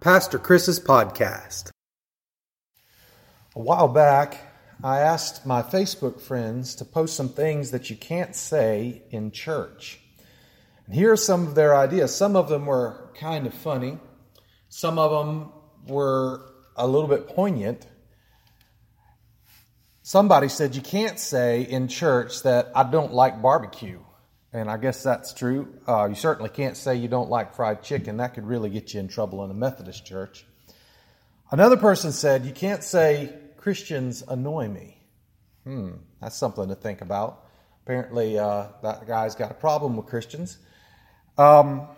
Pastor Chris's podcast. A while back, I asked my Facebook friends to post some things that you can't say in church. And here are some of their ideas. Some of them were kind of funny, some of them were a little bit poignant. Somebody said, You can't say in church that I don't like barbecue. And I guess that's true. Uh, you certainly can't say you don't like fried chicken. That could really get you in trouble in a Methodist church. Another person said, You can't say Christians annoy me. Hmm, that's something to think about. Apparently, uh, that guy's got a problem with Christians. Um,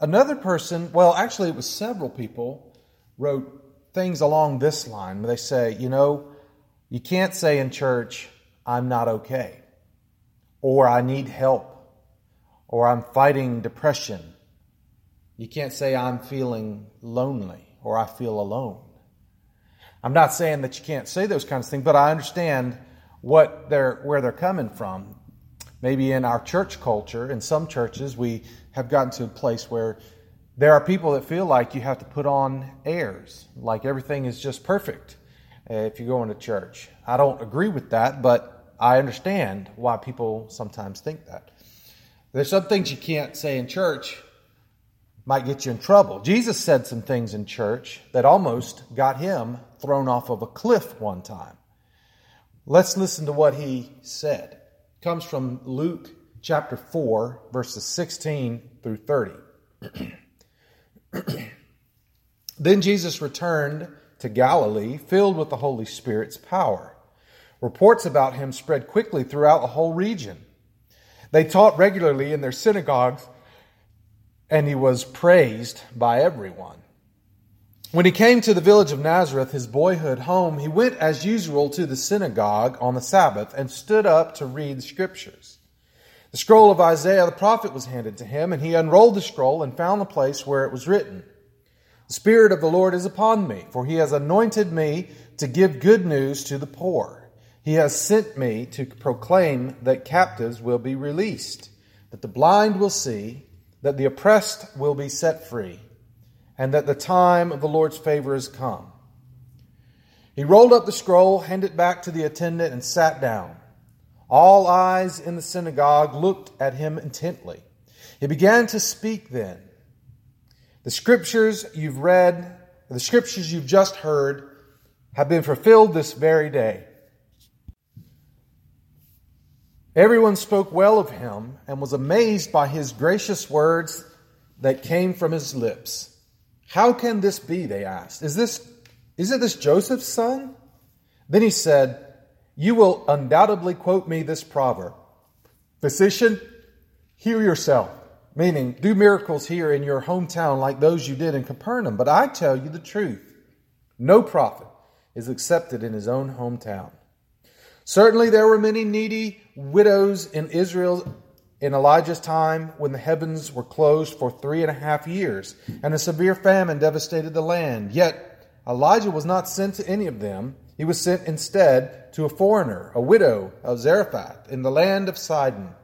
another person, well, actually, it was several people, wrote things along this line. They say, You know, you can't say in church, I'm not okay, or I need help, or I'm fighting depression. You can't say I'm feeling lonely or I feel alone. I'm not saying that you can't say those kinds of things, but I understand what they're, where they're coming from. Maybe in our church culture, in some churches, we have gotten to a place where there are people that feel like you have to put on airs, like everything is just perfect uh, if you're going to church. I don't agree with that, but I understand why people sometimes think that. There's some things you can't say in church might get you in trouble. Jesus said some things in church that almost got him thrown off of a cliff one time. Let's listen to what he said. It comes from Luke chapter 4, verses 16 through 30. then Jesus returned to Galilee, filled with the Holy Spirit's power. Reports about him spread quickly throughout the whole region. They taught regularly in their synagogues, and he was praised by everyone. When he came to the village of Nazareth, his boyhood home, he went as usual to the synagogue on the Sabbath and stood up to read the scriptures. The scroll of Isaiah the prophet was handed to him, and he unrolled the scroll and found the place where it was written The Spirit of the Lord is upon me, for he has anointed me to give good news to the poor. He has sent me to proclaim that captives will be released, that the blind will see, that the oppressed will be set free and that the time of the Lord's favor has come. He rolled up the scroll, handed it back to the attendant, and sat down. All eyes in the synagogue looked at him intently. He began to speak then. The scriptures you've read, the scriptures you've just heard, have been fulfilled this very day. Everyone spoke well of him and was amazed by his gracious words that came from his lips. How can this be? They asked. Is this, isn't this Joseph's son? Then he said, You will undoubtedly quote me this proverb Physician, heal yourself. Meaning, do miracles here in your hometown like those you did in Capernaum. But I tell you the truth no prophet is accepted in his own hometown. Certainly, there were many needy widows in Israel in Elijah's time when the heavens were closed for three and a half years and a severe famine devastated the land. Yet Elijah was not sent to any of them. He was sent instead to a foreigner, a widow of Zarephath in the land of Sidon.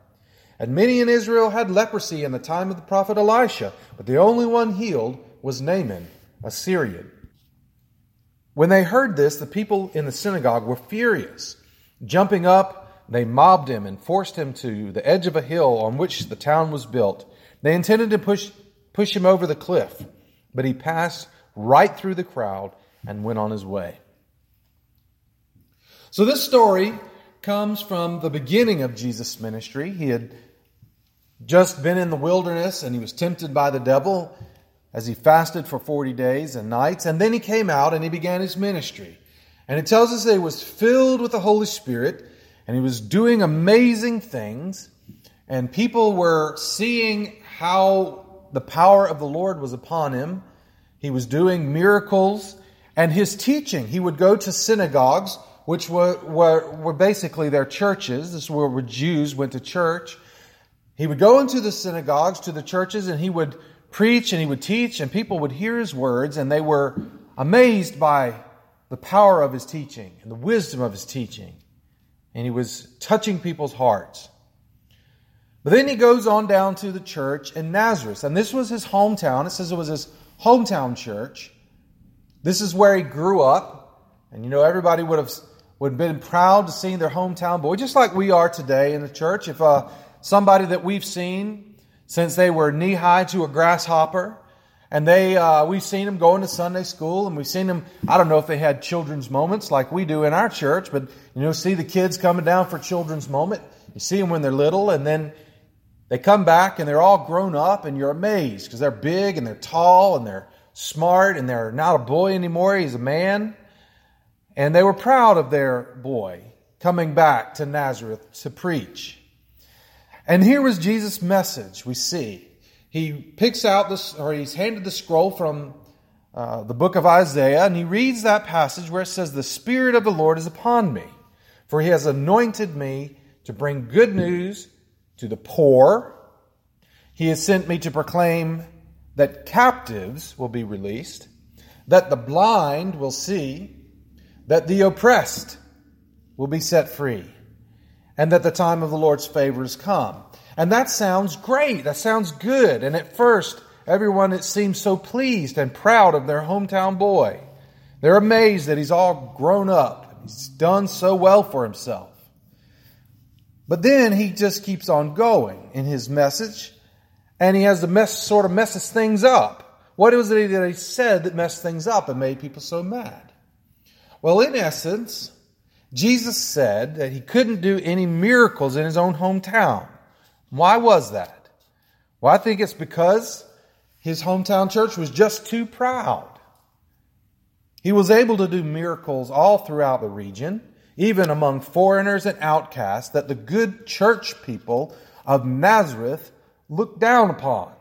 And many in Israel had leprosy in the time of the prophet Elisha, but the only one healed was Naaman, a Syrian. When they heard this, the people in the synagogue were furious. Jumping up, they mobbed him and forced him to the edge of a hill on which the town was built. They intended to push, push him over the cliff, but he passed right through the crowd and went on his way. So, this story comes from the beginning of Jesus' ministry. He had just been in the wilderness and he was tempted by the devil as he fasted for 40 days and nights. And then he came out and he began his ministry. And it tells us that he was filled with the Holy Spirit and he was doing amazing things, and people were seeing how the power of the Lord was upon him. He was doing miracles, and his teaching, he would go to synagogues, which were, were, were basically their churches. This is where Jews went to church. He would go into the synagogues, to the churches, and he would preach and he would teach, and people would hear his words, and they were amazed by the power of his teaching and the wisdom of his teaching and he was touching people's hearts. But then he goes on down to the church in Nazareth, and this was his hometown. It says it was his hometown church. This is where he grew up, and you know everybody would have would have been proud to see their hometown boy, just like we are today in the church. If uh, somebody that we've seen since they were knee high to a grasshopper, and they uh, we've seen them going to Sunday school, and we've seen them. I don't know if they had children's moments like we do in our church, but you know, see the kids coming down for children's moment. You see them when they're little, and then they come back and they're all grown up, and you're amazed because they're big and they're tall and they're smart and they're not a boy anymore. He's a man. And they were proud of their boy coming back to Nazareth to preach. And here was Jesus' message, we see. He picks out this, or he's handed the scroll from uh, the book of Isaiah, and he reads that passage where it says, The Spirit of the Lord is upon me, for he has anointed me to bring good news to the poor. He has sent me to proclaim that captives will be released, that the blind will see, that the oppressed will be set free, and that the time of the Lord's favor has come. And that sounds great. That sounds good. And at first, everyone it seems so pleased and proud of their hometown boy. They're amazed that he's all grown up. He's done so well for himself. But then he just keeps on going in his message, and he has the mess sort of messes things up. What was it that he said that messed things up and made people so mad? Well, in essence, Jesus said that he couldn't do any miracles in his own hometown. Why was that? Well, I think it's because his hometown church was just too proud. He was able to do miracles all throughout the region even among foreigners and outcasts, that the good church people of Nazareth looked down upon.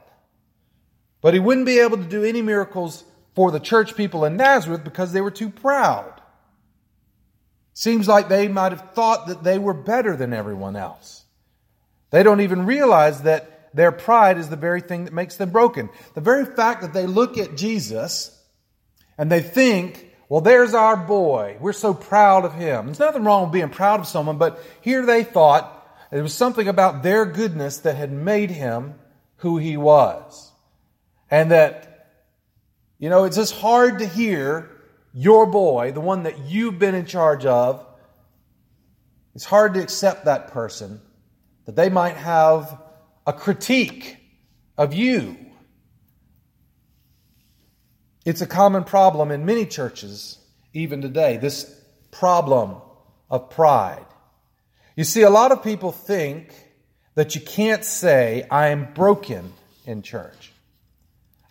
But he wouldn't be able to do any miracles for the church people in Nazareth because they were too proud. Seems like they might have thought that they were better than everyone else. They don't even realize that their pride is the very thing that makes them broken. The very fact that they look at Jesus and they think well, there's our boy. We're so proud of him. There's nothing wrong with being proud of someone, but here they thought it was something about their goodness that had made him who he was. And that, you know, it's just hard to hear your boy, the one that you've been in charge of, it's hard to accept that person, that they might have a critique of you it's a common problem in many churches, even today, this problem of pride. You see, a lot of people think that you can't say, I am broken in church.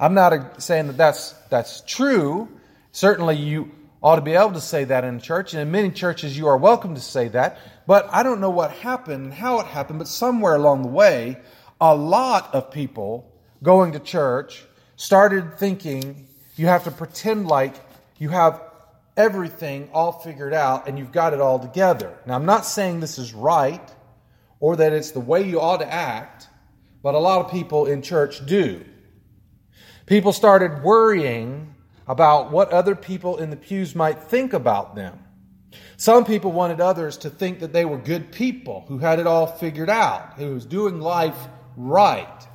I'm not saying that that's, that's true. Certainly, you ought to be able to say that in church, and in many churches, you are welcome to say that. But I don't know what happened and how it happened, but somewhere along the way, a lot of people going to church started thinking you have to pretend like you have everything all figured out and you've got it all together. Now, I'm not saying this is right or that it's the way you ought to act, but a lot of people in church do. People started worrying about what other people in the pews might think about them. Some people wanted others to think that they were good people who had it all figured out, who was doing life right.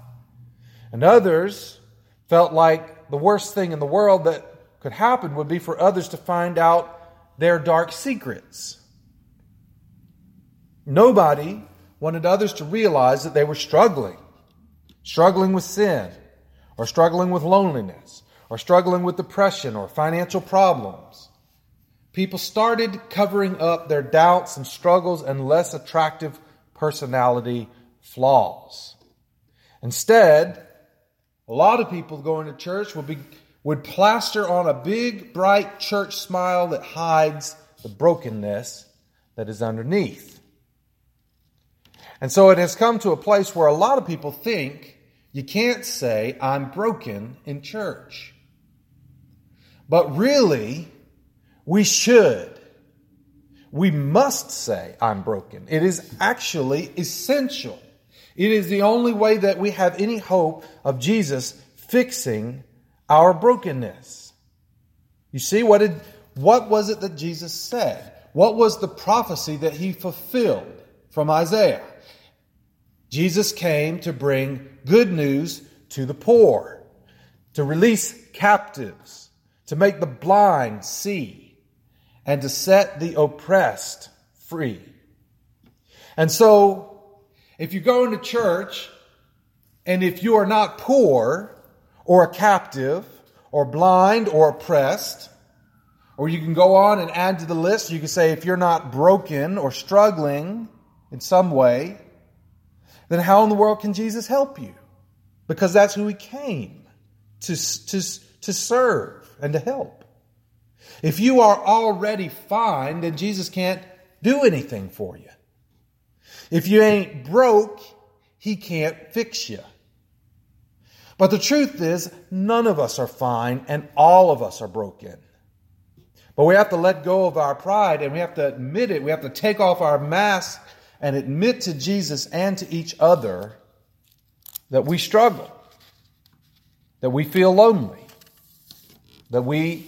And others felt like the worst thing in the world that could happen would be for others to find out their dark secrets. Nobody wanted others to realize that they were struggling, struggling with sin, or struggling with loneliness, or struggling with depression or financial problems. People started covering up their doubts and struggles and less attractive personality flaws. Instead, a lot of people going to church would be would plaster on a big bright church smile that hides the brokenness that is underneath. And so it has come to a place where a lot of people think you can't say I'm broken in church. But really, we should. We must say I'm broken. It is actually essential it is the only way that we have any hope of Jesus fixing our brokenness. You see, what did, what was it that Jesus said? What was the prophecy that he fulfilled from Isaiah? Jesus came to bring good news to the poor, to release captives, to make the blind see, and to set the oppressed free. And so, if you go into church and if you are not poor or a captive or blind or oppressed, or you can go on and add to the list, you can say if you're not broken or struggling in some way, then how in the world can Jesus help you? Because that's who he came to, to, to serve and to help. If you are already fine, then Jesus can't do anything for you. If you ain't broke, he can't fix you. But the truth is, none of us are fine and all of us are broken. But we have to let go of our pride and we have to admit it. We have to take off our mask and admit to Jesus and to each other that we struggle, that we feel lonely, that we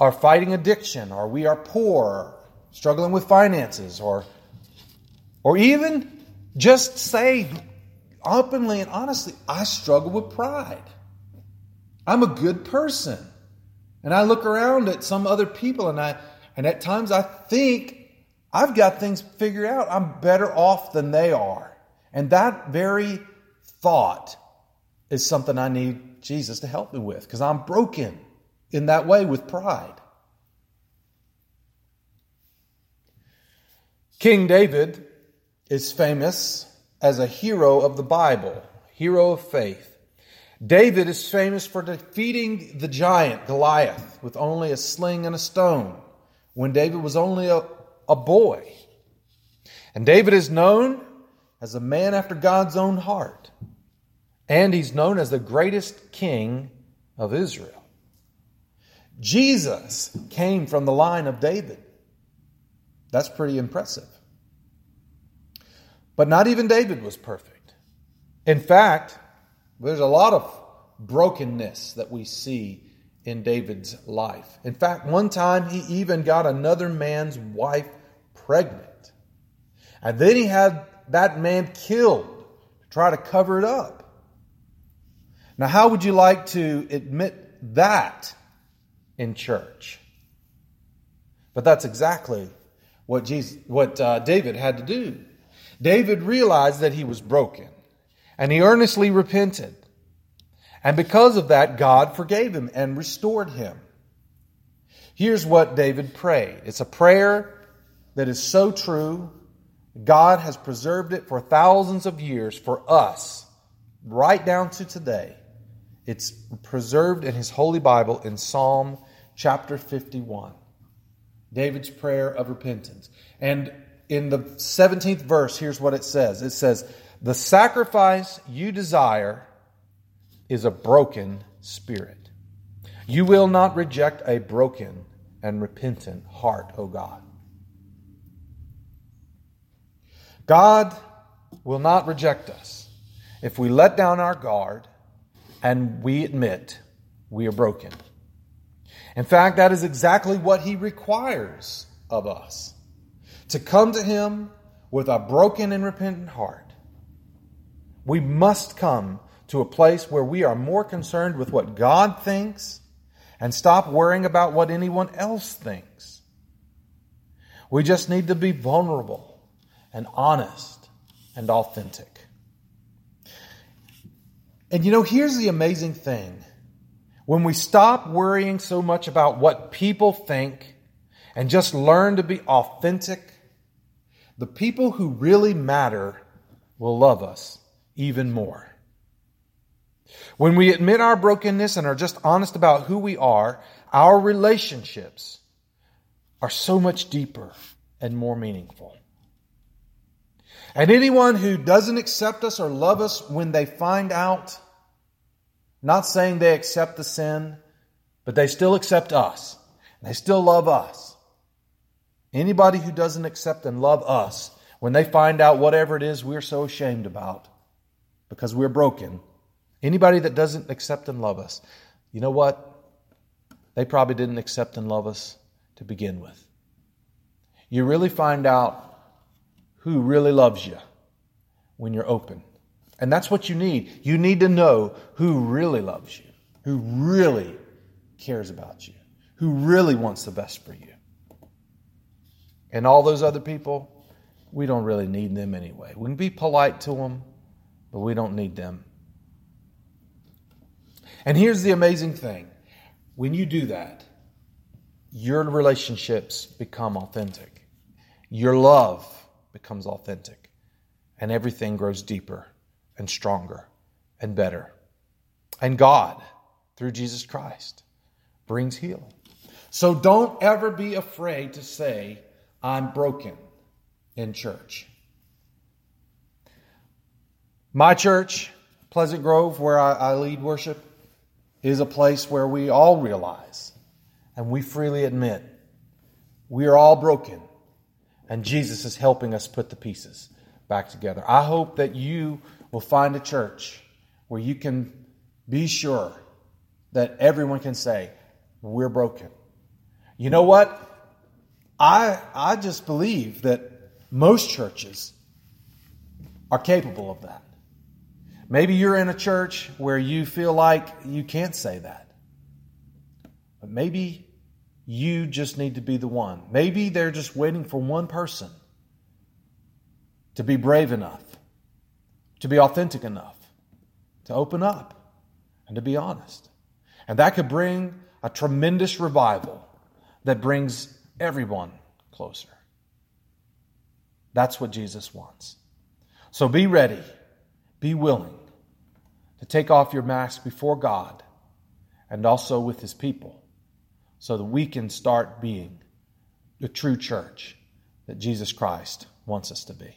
are fighting addiction, or we are poor, struggling with finances, or, or even just say openly and honestly, I struggle with pride. I'm a good person. And I look around at some other people and I and at times I think I've got things figured out. I'm better off than they are. And that very thought is something I need Jesus to help me with because I'm broken in that way with pride. King David is famous as a hero of the Bible, hero of faith. David is famous for defeating the giant Goliath with only a sling and a stone when David was only a, a boy. And David is known as a man after God's own heart. And he's known as the greatest king of Israel. Jesus came from the line of David. That's pretty impressive. But not even David was perfect. In fact, there's a lot of brokenness that we see in David's life. In fact, one time he even got another man's wife pregnant. And then he had that man killed to try to cover it up. Now, how would you like to admit that in church? But that's exactly what Jesus, what uh, David had to do. David realized that he was broken and he earnestly repented. And because of that, God forgave him and restored him. Here's what David prayed. It's a prayer that is so true. God has preserved it for thousands of years for us, right down to today. It's preserved in his holy Bible in Psalm chapter 51. David's prayer of repentance. And in the 17th verse, here's what it says it says, The sacrifice you desire is a broken spirit. You will not reject a broken and repentant heart, O God. God will not reject us if we let down our guard and we admit we are broken. In fact, that is exactly what He requires of us to come to Him with a broken and repentant heart. We must come to a place where we are more concerned with what God thinks and stop worrying about what anyone else thinks. We just need to be vulnerable and honest and authentic. And you know, here's the amazing thing. When we stop worrying so much about what people think and just learn to be authentic the people who really matter will love us even more. When we admit our brokenness and are just honest about who we are, our relationships are so much deeper and more meaningful. And anyone who doesn't accept us or love us when they find out, not saying they accept the sin, but they still accept us. They still love us. Anybody who doesn't accept and love us, when they find out whatever it is we're so ashamed about because we're broken, anybody that doesn't accept and love us, you know what? They probably didn't accept and love us to begin with. You really find out who really loves you when you're open. And that's what you need. You need to know who really loves you. who really cares about you, who really wants the best for you. And all those other people, we don't really need them anyway. We can be polite to them, but we don't need them. And here's the amazing thing when you do that, your relationships become authentic, your love becomes authentic, and everything grows deeper and stronger and better. And God, through Jesus Christ, brings healing. So don't ever be afraid to say, I'm broken in church. My church, Pleasant Grove, where I, I lead worship, is a place where we all realize and we freely admit we are all broken and Jesus is helping us put the pieces back together. I hope that you will find a church where you can be sure that everyone can say, We're broken. You know what? I, I just believe that most churches are capable of that. Maybe you're in a church where you feel like you can't say that. But maybe you just need to be the one. Maybe they're just waiting for one person to be brave enough, to be authentic enough, to open up, and to be honest. And that could bring a tremendous revival that brings everyone closer. That's what Jesus wants. So be ready, be willing to take off your mask before God and also with His people so that we can start being the true church that Jesus Christ wants us to be.